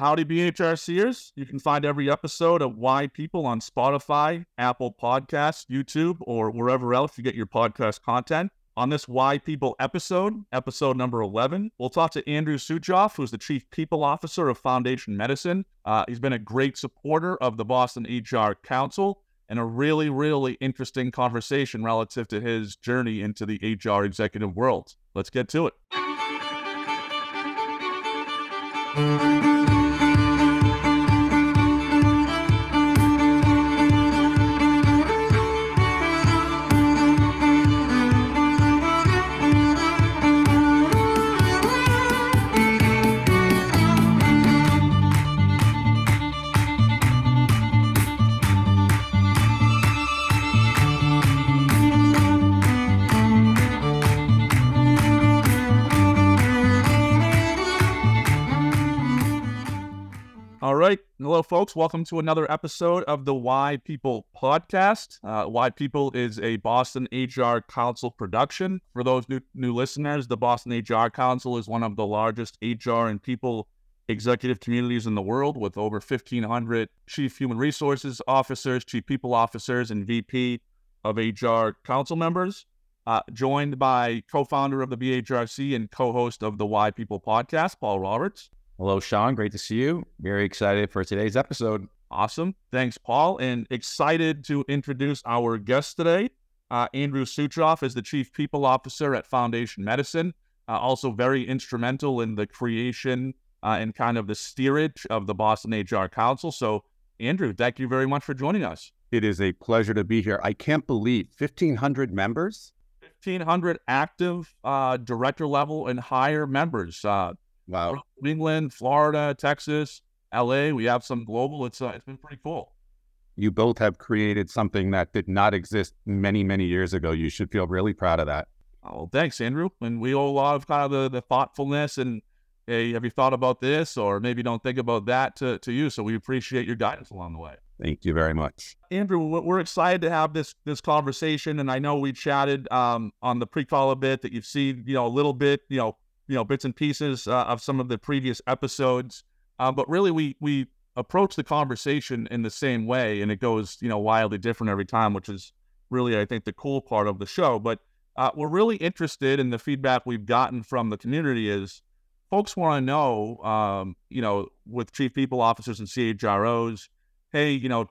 Howdy BHRCers. You can find every episode of Why People on Spotify, Apple Podcasts, YouTube, or wherever else you get your podcast content. On this Why People episode, episode number 11, we'll talk to Andrew Suchoff, who's the Chief People Officer of Foundation Medicine. Uh, he's been a great supporter of the Boston HR Council and a really, really interesting conversation relative to his journey into the HR executive world. Let's get to it. Right. Hello, folks. Welcome to another episode of the Why People podcast. Uh, Why People is a Boston HR Council production. For those new, new listeners, the Boston HR Council is one of the largest HR and people executive communities in the world with over 1,500 chief human resources officers, chief people officers, and VP of HR council members. Uh, joined by co founder of the BHRC and co host of the Why People podcast, Paul Roberts. Hello, Sean. Great to see you. Very excited for today's episode. Awesome. Thanks, Paul. And excited to introduce our guest today. Uh, Andrew Suchoff is the Chief People Officer at Foundation Medicine, uh, also very instrumental in the creation uh, and kind of the steerage of the Boston HR Council. So, Andrew, thank you very much for joining us. It is a pleasure to be here. I can't believe 1,500 members. 1,500 active uh, director level and higher members. Wow. New England, Florida, Texas, LA. We have some global. It's uh, it's been pretty cool. You both have created something that did not exist many, many years ago. You should feel really proud of that. Oh, thanks, Andrew. And we owe a lot of kind of the, the thoughtfulness and hey, have you thought about this or maybe don't think about that to, to you. So we appreciate your guidance along the way. Thank you very much. Andrew, we're excited to have this this conversation. And I know we chatted um, on the pre-call a bit that you've seen, you know, a little bit, you know, you know bits and pieces uh, of some of the previous episodes, uh, but really we we approach the conversation in the same way, and it goes you know wildly different every time, which is really I think the cool part of the show. But uh, we're really interested in the feedback we've gotten from the community is folks want to know, um, you know, with chief people officers and CHROs, hey, you know,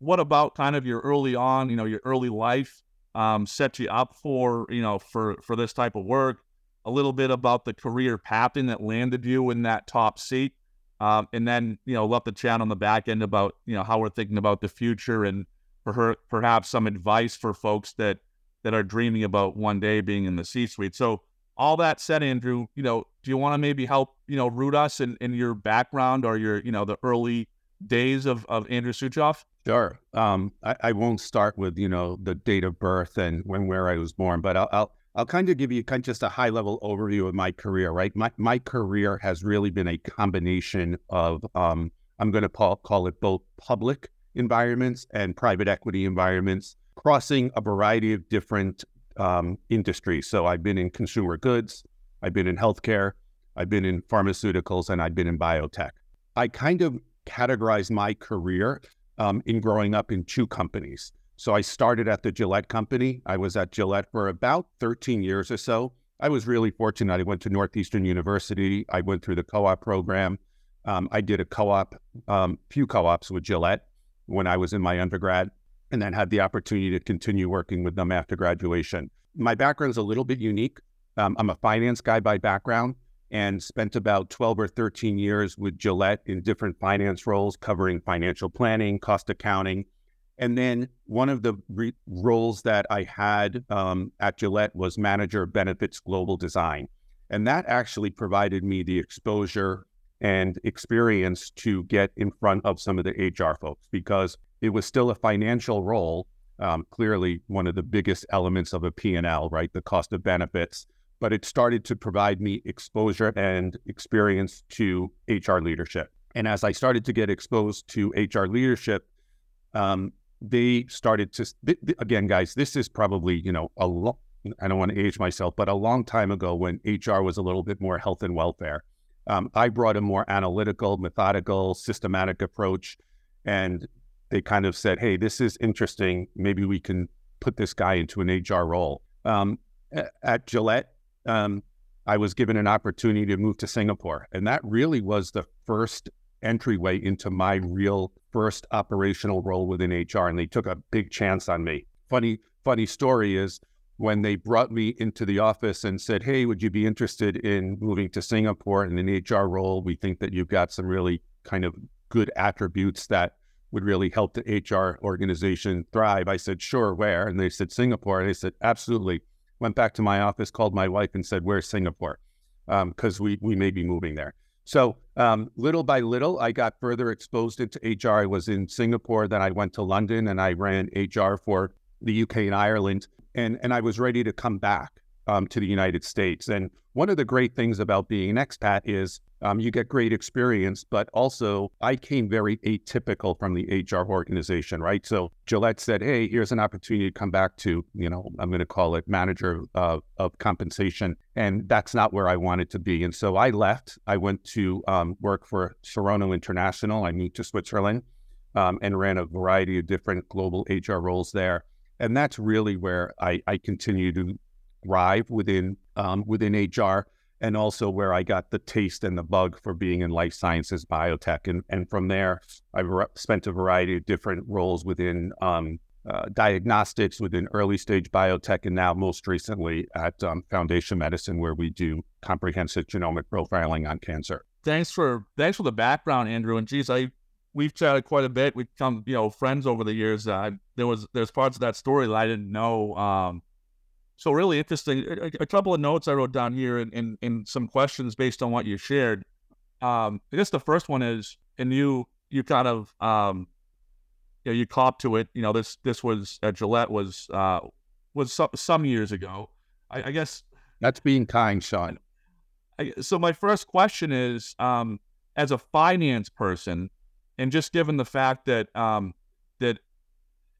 what about kind of your early on, you know, your early life um, set you up for, you know, for for this type of work? A little bit about the career pathing that landed you in that top seat. Um, and then, you know, left to chat on the back end about, you know, how we're thinking about the future and for her, perhaps some advice for folks that, that are dreaming about one day being in the C suite. So all that said, Andrew, you know, do you want to maybe help, you know, root us in, in your background or your, you know, the early days of, of Andrew Suchoff? Sure. Um, I, I, won't start with, you know, the date of birth and when, where I was born, but I'll, I'll I'll kind of give you kind of just a high level overview of my career, right? My, my career has really been a combination of, um, I'm going to call, call it both public environments and private equity environments, crossing a variety of different um, industries. So I've been in consumer goods, I've been in healthcare, I've been in pharmaceuticals, and I've been in biotech. I kind of categorized my career um, in growing up in two companies. So I started at the Gillette company. I was at Gillette for about 13 years or so. I was really fortunate. I went to Northeastern University. I went through the co-op program. Um, I did a co-op, um, few co-ops with Gillette when I was in my undergrad, and then had the opportunity to continue working with them after graduation. My background is a little bit unique. Um, I'm a finance guy by background and spent about 12 or 13 years with Gillette in different finance roles, covering financial planning, cost accounting, and then one of the re- roles that I had um, at Gillette was manager of benefits global design. And that actually provided me the exposure and experience to get in front of some of the HR folks because it was still a financial role. Um, clearly, one of the biggest elements of a P&L, right? The cost of benefits. But it started to provide me exposure and experience to HR leadership. And as I started to get exposed to HR leadership, um, they started to again, guys. This is probably you know a long. I don't want to age myself, but a long time ago when HR was a little bit more health and welfare, Um, I brought a more analytical, methodical, systematic approach, and they kind of said, "Hey, this is interesting. Maybe we can put this guy into an HR role." Um, at Gillette, um, I was given an opportunity to move to Singapore, and that really was the first entryway into my real first operational role within HR. And they took a big chance on me. Funny, funny story is when they brought me into the office and said, Hey, would you be interested in moving to Singapore in an HR role? We think that you've got some really kind of good attributes that would really help the HR organization thrive. I said, Sure, where? And they said, Singapore. And they said, Absolutely. Went back to my office, called my wife, and said, Where's Singapore? Because um, we, we may be moving there. So um, little by little, I got further exposed into HR. I was in Singapore, then I went to London and I ran HR for the UK and Ireland and and I was ready to come back um, to the United States. And one of the great things about being an expat is um, you get great experience, but also I came very atypical from the HR organization, right? So Gillette said, "Hey, here's an opportunity to come back to, you know, I'm going to call it manager of, of compensation," and that's not where I wanted to be. And so I left. I went to um, work for Serono International. I moved to Switzerland um, and ran a variety of different global HR roles there and that's really where I, I continue to thrive within um, within HR, and also where I got the taste and the bug for being in life sciences, biotech, and and from there I've re- spent a variety of different roles within um, uh, diagnostics, within early stage biotech, and now most recently at um, Foundation Medicine, where we do comprehensive genomic profiling on cancer. Thanks for thanks for the background, Andrew. And geez, I we've chatted quite a bit. We've become, you know, friends over the years. Uh, there was there's parts of that story that I didn't know. Um, so really interesting. A, a, couple of notes I wrote down here and, and, and some questions based on what you shared. Um, I guess the first one is, and you you kind of um, you know, you cop to it. You know, this this was at Gillette was uh, was some, some years ago. I, I guess that's being kind, Sean. I, so my first question is, um, as a finance person, and just given the fact that um, that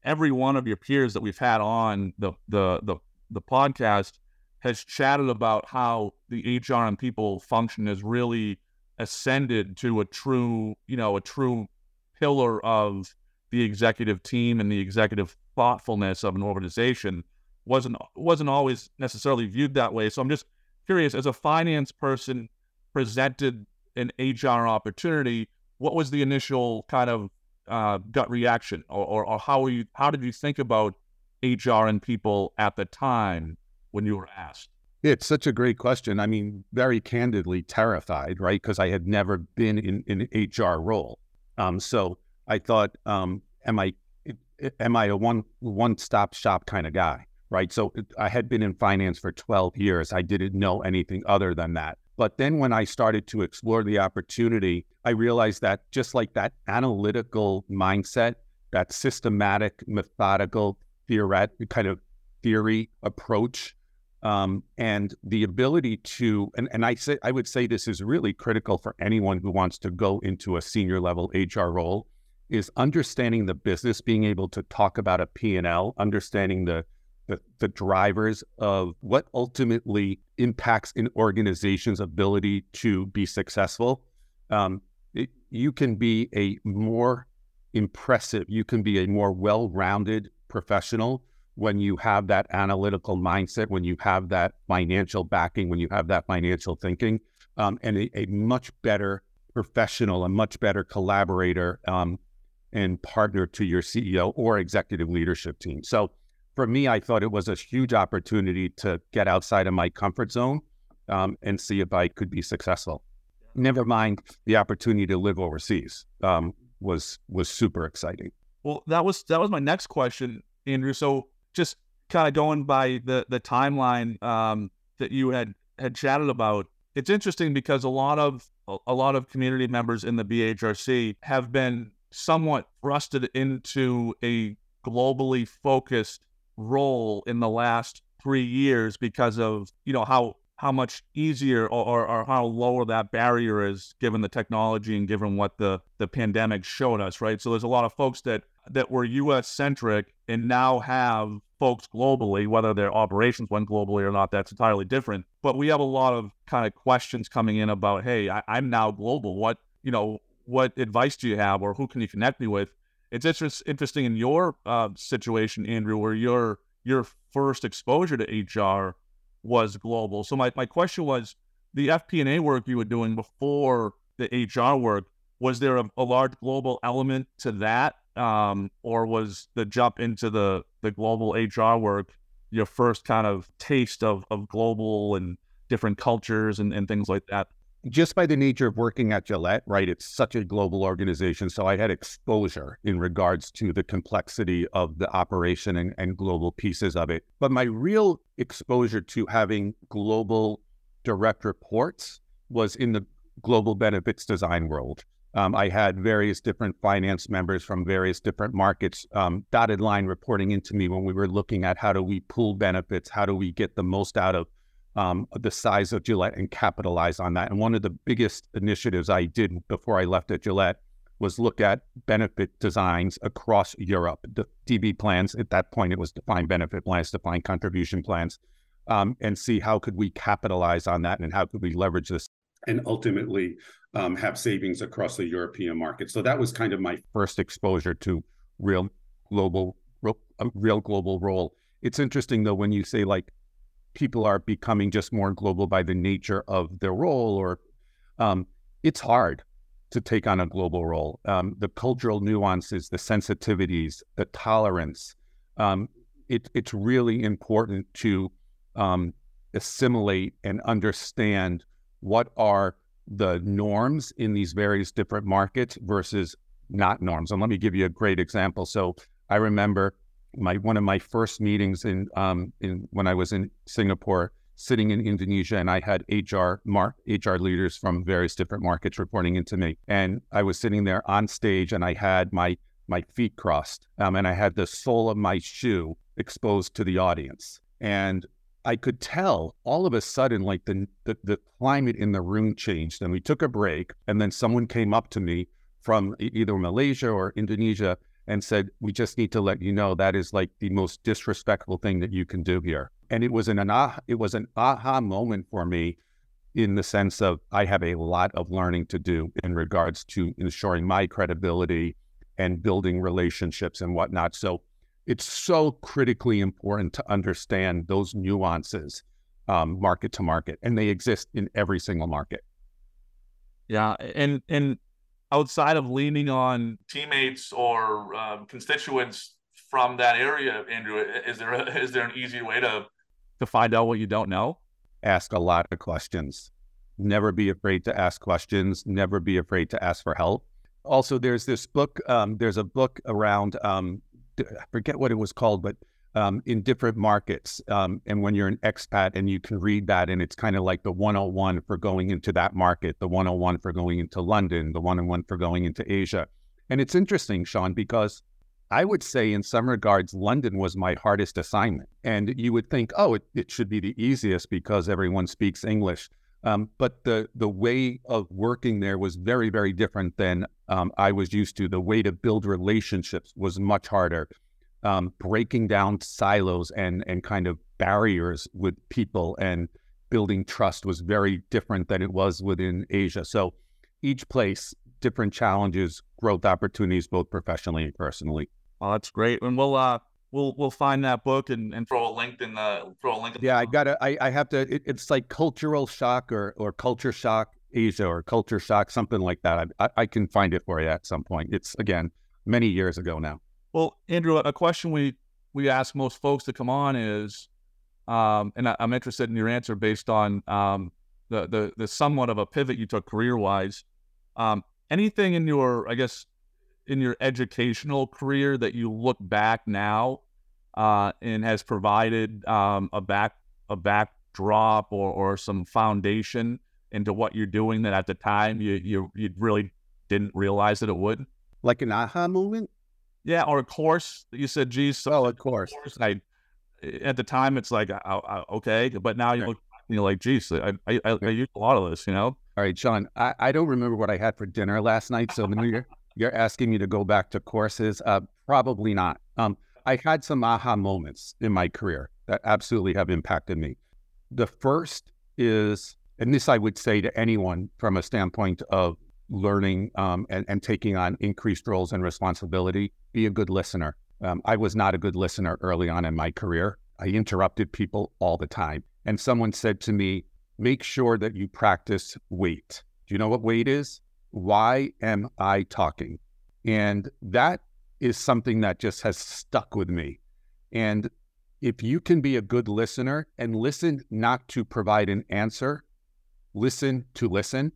every one of your peers that we've had on the the the, the podcast has chatted about how the HR and people function has really ascended to a true, you know, a true pillar of the executive team and the executive thoughtfulness of an organization wasn't wasn't always necessarily viewed that way. So I'm just curious, as a finance person presented an HR opportunity, what was the initial kind of uh, gut reaction, or, or, or how you how did you think about HR and people at the time when you were asked? It's such a great question. I mean, very candidly, terrified, right? Because I had never been in, in an HR role. Um, so I thought, um, am I am I a one one stop shop kind of guy, right? So I had been in finance for 12 years. I didn't know anything other than that. But then when I started to explore the opportunity, I realized that just like that analytical mindset, that systematic, methodical, theoretic kind of theory approach, um, and the ability to, and, and I say I would say this is really critical for anyone who wants to go into a senior level HR role, is understanding the business, being able to talk about a P&L, understanding the the, the drivers of what ultimately impacts an organization's ability to be successful. Um, it, you can be a more impressive, you can be a more well rounded professional when you have that analytical mindset, when you have that financial backing, when you have that financial thinking, um, and a, a, much better professional, a much better collaborator um, and partner to your CEO or executive leadership team. So, for me, I thought it was a huge opportunity to get outside of my comfort zone um, and see if I could be successful. Never mind the opportunity to live overseas um, was was super exciting. Well, that was that was my next question, Andrew. So just kind of going by the the timeline um, that you had had chatted about, it's interesting because a lot of a lot of community members in the BHRC have been somewhat thrusted into a globally focused role in the last three years because of you know how how much easier or, or, or, how lower that barrier is given the technology and given what the the pandemic showed us right so there's a lot of folks that that were us centric and now have folks globally, whether their operations went globally or not, that's entirely different. But we have a lot of kind of questions coming in about, hey, I, am now global. What, you know, what advice do you have or who can you connect me with? It's interest, interesting in your uh, situation, Andrew, where your your first exposure to HR was global. So my, my question was the FP&A work you were doing before the HR work, was there a, a large global element to that? Um, or was the jump into the, the global HR work your first kind of taste of, of global and different cultures and, and things like that? Just by the nature of working at Gillette, right? It's such a global organization. So I had exposure in regards to the complexity of the operation and, and global pieces of it. But my real exposure to having global direct reports was in the global benefits design world. Um, I had various different finance members from various different markets um, dotted line reporting into me when we were looking at how do we pool benefits, how do we get the most out of um, the size of Gillette and capitalize on that. And one of the biggest initiatives I did before I left at Gillette was look at benefit designs across Europe. The DB plans at that point it was defined benefit plans, defined contribution plans, um, and see how could we capitalize on that and how could we leverage this and ultimately um, have savings across the European market. So that was kind of my first exposure to real global, real, real global role. It's interesting though when you say like people are becoming just more global by the nature of their role, or um, it's hard to take on a global role. Um, the cultural nuances, the sensitivities, the tolerance. Um, it, it's really important to um, assimilate and understand what are the norms in these various different markets versus not norms. And let me give you a great example. So I remember my one of my first meetings in um, in when I was in Singapore, sitting in Indonesia, and I had HR mark HR leaders from various different markets reporting into me, and I was sitting there on stage, and I had my my feet crossed, um, and I had the sole of my shoe exposed to the audience, and I could tell all of a sudden, like the, the, the climate in the room changed, and we took a break, and then someone came up to me from either Malaysia or Indonesia and said, "We just need to let you know that is like the most disrespectful thing that you can do here." And it was an, an ah, it was an aha moment for me, in the sense of I have a lot of learning to do in regards to ensuring my credibility and building relationships and whatnot. So it's so critically important to understand those nuances um, market to market, and they exist in every single market. Yeah, and and outside of leaning on teammates or um, constituents from that area, Andrew, is there a, is there an easy way to to find out what you don't know? Ask a lot of questions. Never be afraid to ask questions. Never be afraid to ask for help. Also, there's this book. Um, there's a book around um, I forget what it was called, but um, in different markets. Um, and when you're an expat and you can read that, and it's kind of like the 101 for going into that market, the 101 for going into London, the 101 for going into Asia. And it's interesting, Sean, because I would say in some regards, London was my hardest assignment. And you would think, oh, it, it should be the easiest because everyone speaks English. Um, but the the way of working there was very very different than um, I was used to. The way to build relationships was much harder. Um, breaking down silos and and kind of barriers with people and building trust was very different than it was within Asia. So each place, different challenges, growth opportunities, both professionally and personally. Oh, that's great. And we'll uh, we'll we'll find that book and, and throw a link in the throw a link. yeah, I gotta. I, I have to. It, it's like cultural shock or or culture shock Asia or culture shock something like that. I, I can find it for you at some point. It's again many years ago now. Well, Andrew, a question we we ask most folks to come on is, um, and I, am interested in your answer based on um, the the the somewhat of a pivot you took career wise. Um, anything in your, I guess, in your educational career that you look back now uh, and has provided um, a back a backdrop or, or some foundation into what you're doing that at the time you you you really didn't realize that it would? Like an aha moment? Yeah, or a course that you said, geez, so oh, of course. course. I, at the time, it's like, okay, but now you look, you're like, geez, I, I, I, I use a lot of this, you know? All right, Sean, I, I don't remember what I had for dinner last night. So you're, you're asking me to go back to courses. Uh, probably not. Um, I had some aha moments in my career that absolutely have impacted me. The first is, and this I would say to anyone from a standpoint of learning um, and, and, taking on increased roles and responsibility, be a good listener. Um, I was not a good listener early on in my career. I interrupted people all the time. And someone said to me, make sure that you practice wait. Do you know what wait is? Why am I talking? And that is something that just has stuck with me. And if you can be a good listener and listen not to provide an answer, listen to listen,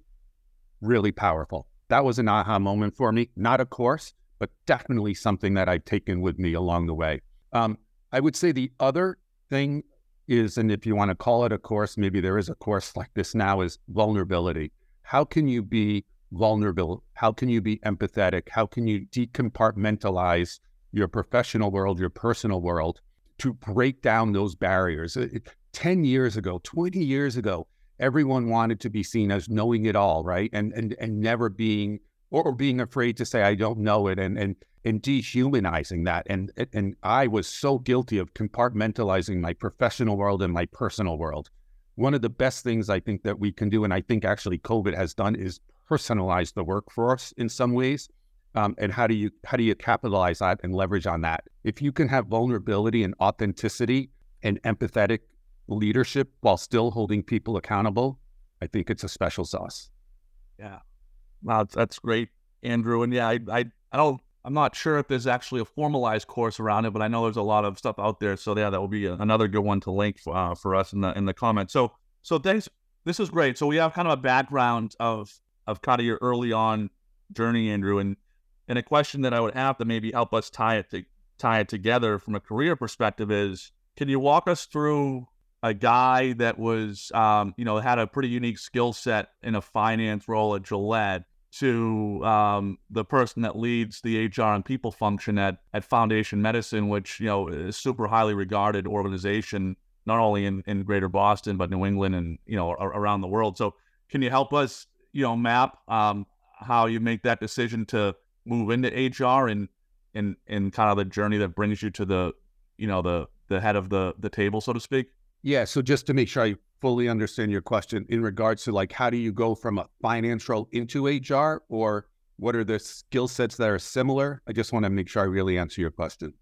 really powerful. That was an aha moment for me. Not a course, but definitely something that I've taken with me along the way. Um, I would say the other thing is, and if you want to call it a course, maybe there is a course like this now, is vulnerability. How can you be vulnerable? How can you be empathetic? How can you decompartmentalize your professional world, your personal world to break down those barriers? 10 years ago, 20 years ago, everyone wanted to be seen as knowing it all, right? And and and never being or, being afraid to say I don't know it and and and dehumanizing that. And and I was so guilty of compartmentalizing my professional world and my personal world. One of the best things I think that we can do, and I think actually COVID has done, is personalize the workforce in some ways. Um, and how do you how do you capitalize that and leverage on that? If you can have vulnerability and authenticity and empathetic leadership while still holding people accountable, I think it's a special sauce. Yeah, wow, that's great, Andrew. And yeah, I I, I don't I'm not sure if there's actually a formalized course around it, but I know there's a lot of stuff out there. So yeah, that will be a, another good one to link for, uh, for us in the in the comments. So so thanks. This is great. So we have kind of a background of of kind of your early on journey, Andrew, and and a question that I would have to maybe help us tie it to tie it together from a career perspective is, can you walk us through a guy that was, um, you know, had a pretty unique skill set in a finance role at Gillette to um, the person that leads the HR and people function at at Foundation Medicine, which you know is super highly regarded organization, not only in, in Greater Boston but New England and you know around the world. So, can you help us, you know, map um, how you make that decision to move into HR and and and kind of the journey that brings you to the you know the the head of the the table, so to speak? Yeah. So just to make sure I fully understand your question in regards to like how do you go from a finance role into HR or what are the skill sets that are similar? I just want to make sure I really answer your question.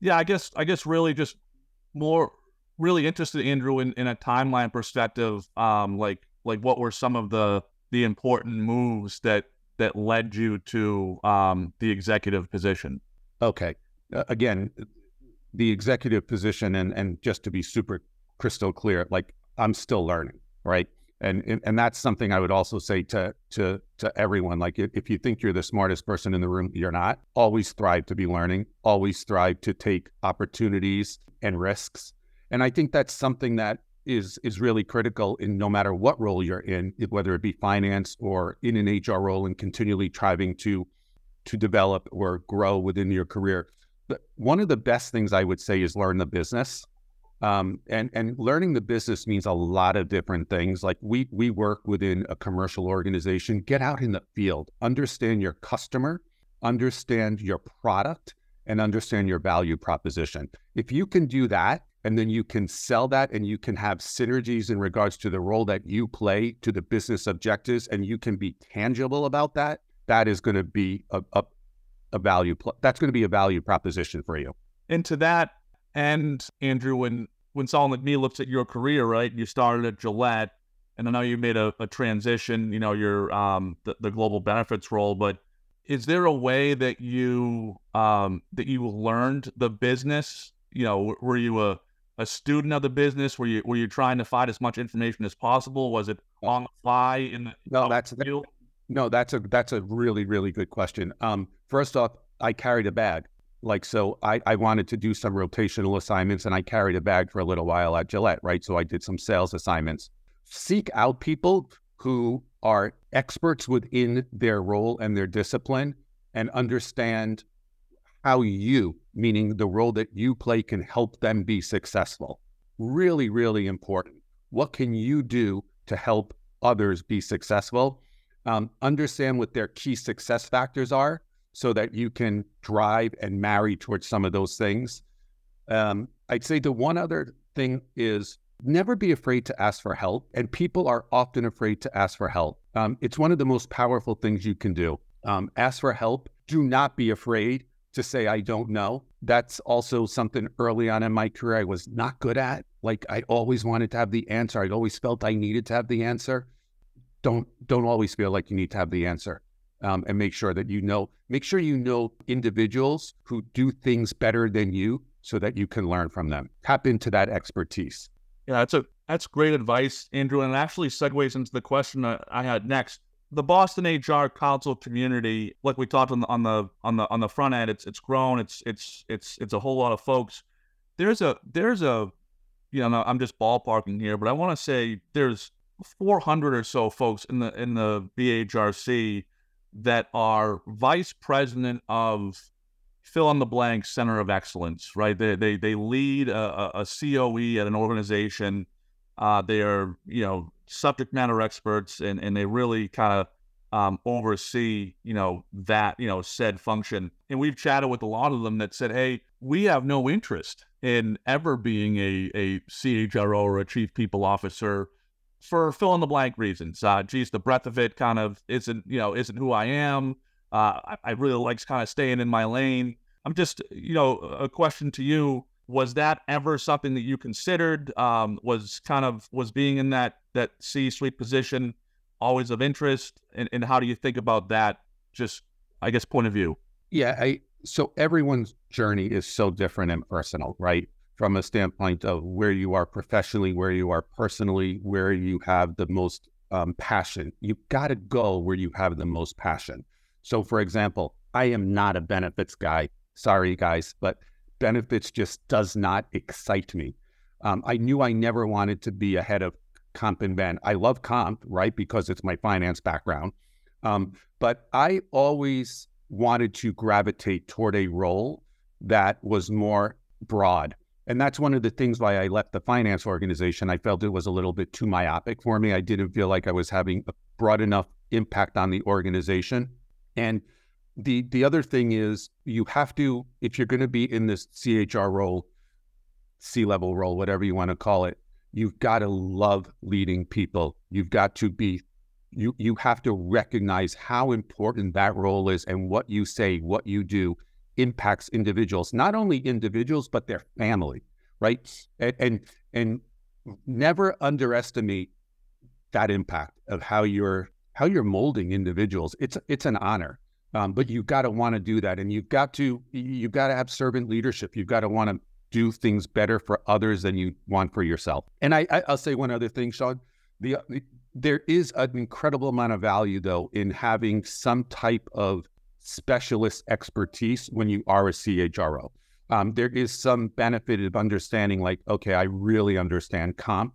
Yeah, I guess I guess really just more really interested, Andrew, in, in a timeline perspective, um, like like what were some of the the important moves that that led you to um, the executive position? Okay, uh, again, the executive position, and and just to be super crystal clear, like I'm still learning, right? And, and that's something I would also say to to to everyone. Like if, you think you're the smartest person in the room, you're not. Always thrive to be learning. Always strive to take opportunities and risks. And I think that's something that is is really critical in no matter what role you're in, whether it be finance or in an HR role, and continually striving to to develop or grow within your career. But one of the best things I would say is learn the business. Um, and and learning the business means a lot of different things. Like we we work within a commercial organization. Get out in the field, understand your customer, understand your product, and understand your value proposition. If you can do that, and then you can sell that, and you can have synergies in regards to the role that you play to the business objectives, and you can be tangible about that. That is going to be a, a a value. Pl- that's going to be a value proposition for you. And to that and Andrew, when when like me looks at your career, right? You started at Gillette, and I know you made a, a transition. You know, your um the, the, global benefits role, but is there a way that you um that you learned the business? You know, were you a a student of the business? Were you were you trying to find as much information as possible? Was it on the fly in the no? That's that, no. That's a that's a really really good question. Um, first off, I carried a bag. Like, so I, I wanted to do some rotational assignments and I carried a bag for a little while at Gillette, right? So I did some sales assignments. Seek out people who are experts within their role and their discipline and understand how you, meaning the role that you play, can help them be successful. Really, really important. What can you do to help others be successful? Um, understand what their key success factors are so that you can drive and marry towards some of those things. Um, I'd say the one other thing is never be afraid to ask for help. And people are often afraid to ask for help. Um, it's one of the most powerful things you can do. Um, ask for help. Do not be afraid to say, I don't know. That's also something early on in my career I was not good at. Like I always wanted to have the answer. I'd always felt I needed to have the answer. Don't don't always feel like you need to have the answer. Um, and make sure that you know, make sure you know individuals who do things better than you so that you can learn from them. Tap into that expertise. Yeah, that's a that's great advice, Andrew, and it actually segues into the question I had next. The Boston HR Council community, like we talked on the on the on the on the front end, it's it's grown. It's it's it's it's a whole lot of folks. There's a there's a you know I'm just ballparking here, but I want to say there's 400 or so folks in the in the BHRC that are vice president of fill in the blank center of excellence, right? They they they lead a, a COE at an organization. Uh, they are you know subject matter experts, and and they really kind of um, oversee you know that you know said function. And we've chatted with a lot of them that said, hey, we have no interest in ever being a a CHRO or a chief people officer for fill in the blank reasons. Uh, geez, the breadth of it kind of isn't you know isn't who I am. Uh, I, I really like kind of staying in my lane. I'm just, you know, a question to you: Was that ever something that you considered? Um, was kind of was being in that that C-suite position always of interest? And, and how do you think about that? Just, I guess, point of view. Yeah, I so everyone's journey is so different and personal, right? From a standpoint of where you are professionally, where you are personally, where you have the most um, passion. You've got to go where you have the most passion. So, for example, I am not a benefits guy. Sorry, guys, but benefits just does not excite me. Um, I knew I never wanted to be a head of comp and ben. I love comp, right? Because it's my finance background. Um, but I always wanted to gravitate toward a role that was more broad. And that's one of the things why I left the finance organization. I felt it was a little bit too myopic for me. I didn't feel like I was having a broad enough impact on the organization. And the the other thing is you have to if you're going to be in this CHR role, C level role, whatever you want to call it, you've got to love leading people. You've got to be you you have to recognize how important that role is and what you say, what you do impacts individuals, not only individuals but their family, right? And and, and never underestimate that impact of how you're how you're molding individuals. It's it's an honor. Um, but you've got to want to do that, and you've got to you've got to have servant leadership. You've got to want to do things better for others than you want for yourself. And I, I will say one other thing, Sean. The, the there is an incredible amount of value though in having some type of specialist expertise when you are a CHRO. Um, there is some benefit of understanding, like, okay, I really understand comp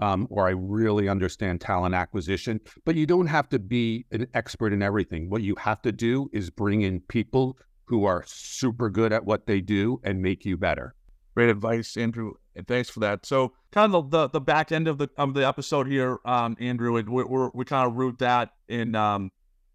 um, or I really understand talent acquisition. But you don't have to be an expert in everything. What you have to do is bring in people who are super good at what they do and make you better. Great advice, Andrew. And thanks for that. So, kind of the, the back end of the of the episode here, um, Andrew, and we we we kind of root that in um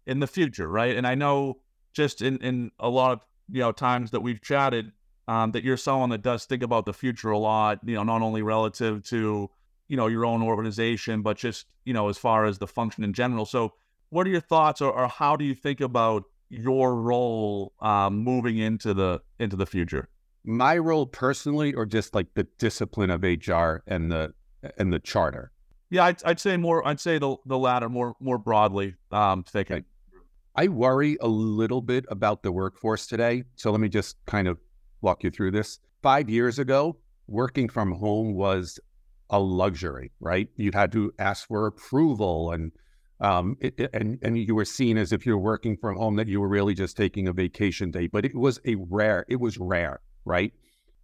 in the future, right? And I know just in in a lot of you know times that we've chatted, um, that you're someone that does think about the future a lot. You know, not only relative to you know your own organization, but just you know as far as the function in general. So, what are your thoughts, or, or how do you think about your role um, moving into the into the future? My role personally, or just like the discipline of HR and the and the charter. Yeah, I'd, I'd say more. I'd say the the latter more more broadly um, thinking. Okay. I worry a little bit about the workforce today. So let me just kind of walk you through this. Five years ago, working from home was a luxury, right? You had to ask for approval and um, it, and and you were seen as if you're working from home that you were really just taking a vacation day. But it was a rare, it was rare, right?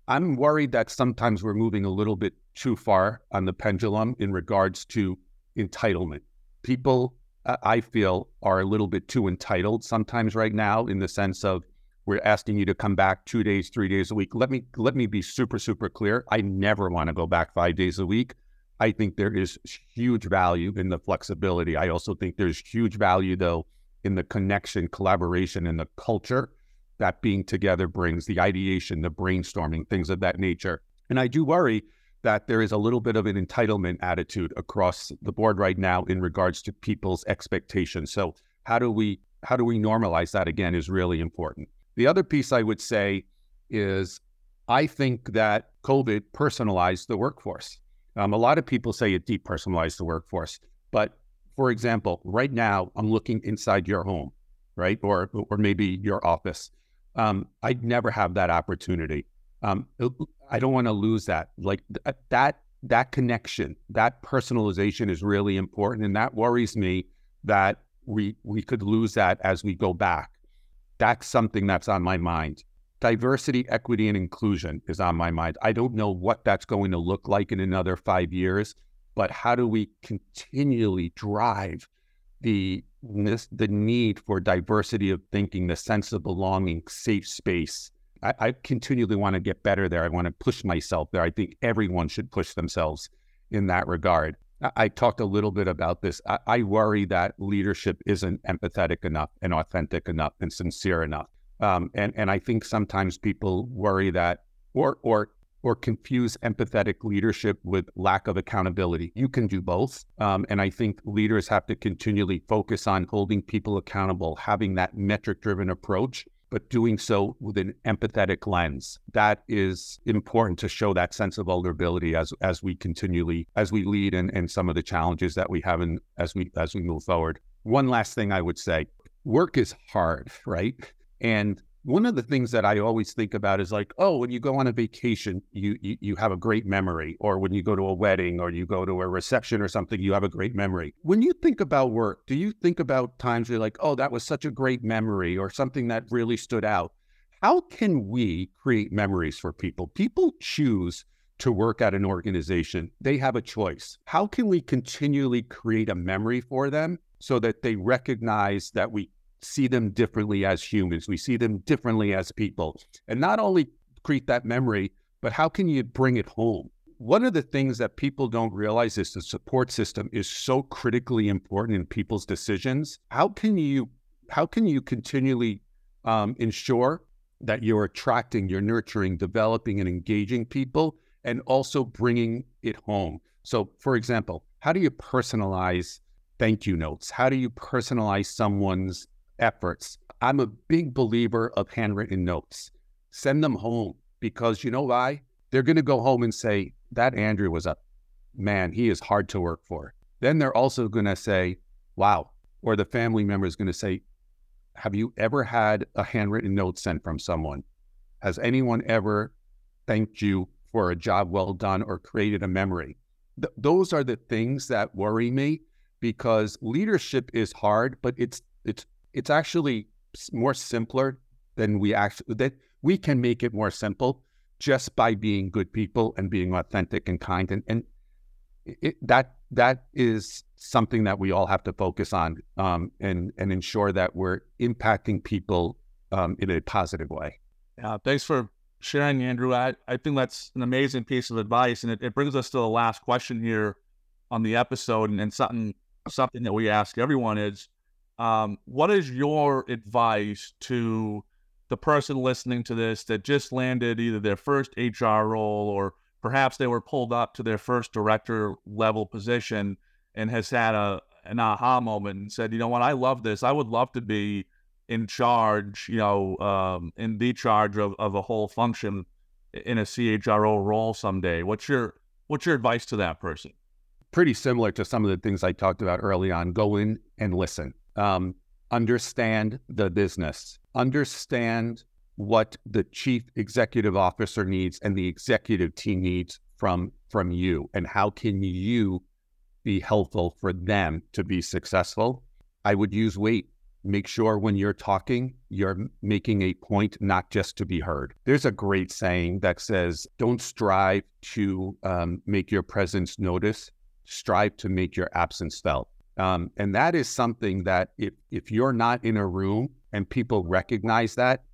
I'm worried that sometimes we're moving a little bit too far on the pendulum in regards to entitlement. People, I feel, are a little bit too entitled sometimes right now in the sense of we're asking you to come back two days, three days a week. Let me let me be super, super clear. I never want to go back five days a week. I think there is huge value in the flexibility. I also think there's huge value though in the connection, collaboration, and the culture that being together brings, the ideation, the brainstorming, things of that nature. And I do worry that there is a little bit of an entitlement attitude across the board right now in regards to people's expectations. So how do we how do we normalize that again is really important. The other piece I would say is I think that COVID personalized the workforce. Um, a lot of people say it depersonalized the workforce, but for example, right now I'm looking inside your home, right, or or maybe your office. Um, I'd never have that opportunity. Um, I don't want to lose that. Like th- that that connection, that personalization is really important, and that worries me that we we could lose that as we go back. That's something that's on my mind. Diversity, equity, and inclusion is on my mind. I don't know what that's going to look like in another five years, but how do we continually drive the this, the need for diversity of thinking, the sense of belonging, safe space? I, I continually want to get better there. I want to push myself there. I think everyone should push themselves in that regard. I talked a little bit about this. I, I, worry that leadership isn't empathetic enough and authentic enough and sincere enough. Um, and and I think sometimes people worry that or or or confuse empathetic leadership with lack of accountability. You can do both. Um, and I think leaders have to continually focus on holding people accountable, having that metric driven approach but doing so with an empathetic lens. That is important to show that sense of vulnerability as as we continually as we lead and, and some of the challenges that we have in as we as we move forward. One last thing I would say, work is hard, right? And one of the things that I always think about is like, oh, when you go on a vacation, you, you you have a great memory, or when you go to a wedding or you go to a reception or something, you have a great memory. When you think about work, do you think about times where you're like, oh, that was such a great memory, or something that really stood out? How can we create memories for people? People choose to work at an organization. They have a choice. How can we continually create a memory for them so that they recognize that we see them differently as humans. We see them differently as people. And not only create that memory, but how can you bring it home? One of the things that people don't realize is the support system is so critically important in people's decisions. How can you how can you continually um, ensure that you're attracting, you're nurturing, developing, and engaging people, and also bringing it home? So, for example, how do you personalize thank you notes? How do you personalize someone's efforts. I'm a big believer of handwritten notes. Send them home because you know why? They're going to go home and say, that Andrew was a man, he is hard to work for. Then they're also going to say, wow. Or the family member is going to say, have you ever had a handwritten note sent from someone? Has anyone ever thanked you for a job well done or created a memory? Th- those are the things that worry me because leadership is hard, but it's it's it's actually more simpler than we actually that we can make it more simple just by being good people and being authentic and kind and and it, that that is something that we all have to focus on um, and and ensure that we're impacting people um, in a positive way. Yeah, thanks for sharing, Andrew. I, I think that's an amazing piece of advice, and it, it brings us to the last question here on the episode, and, and something something that we ask everyone is um, what is your advice to the person listening to this that just landed either their first HR role or perhaps they were pulled up to their first director level position and has had a an aha moment and said, you know what, I love this. I would love to be in charge, you know, um, in the charge of, of a whole function in a CHRO role someday. What's your what's your advice to that person? Pretty similar to some of the things I talked about early on. Go in and listen um, understand the business, understand what the chief executive officer needs and the executive team needs from from you, and how can you be helpful for them to be successful. I would use wait. Make sure when you're talking, you're making a point not just to be heard. There's a great saying that says, Don't strive to um, make your presence noticed, strive to make your absence felt. Um, and that is something that if, if you're not in a room and people recognize that,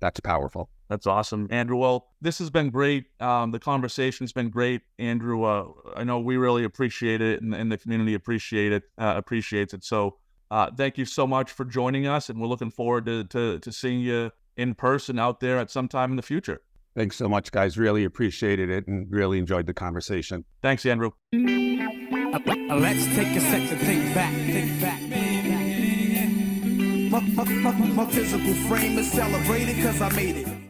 that's powerful. That's awesome, Andrew. Well, this has been great. Um, the conversation's been great, Andrew. Uh, I know we really appreciate it, and, and the community appreciate it. Uh, appreciates it. So, uh, thank you so much for joining us, and we're looking forward to to, to seeing you in person out there at some time in the future. Thanks so much, guys. Really appreciated it and really enjoyed the conversation. Thanks, Andrew. Uh, let's take a second, think back, think back. My, my, my, my physical frame is celebrated because I made it.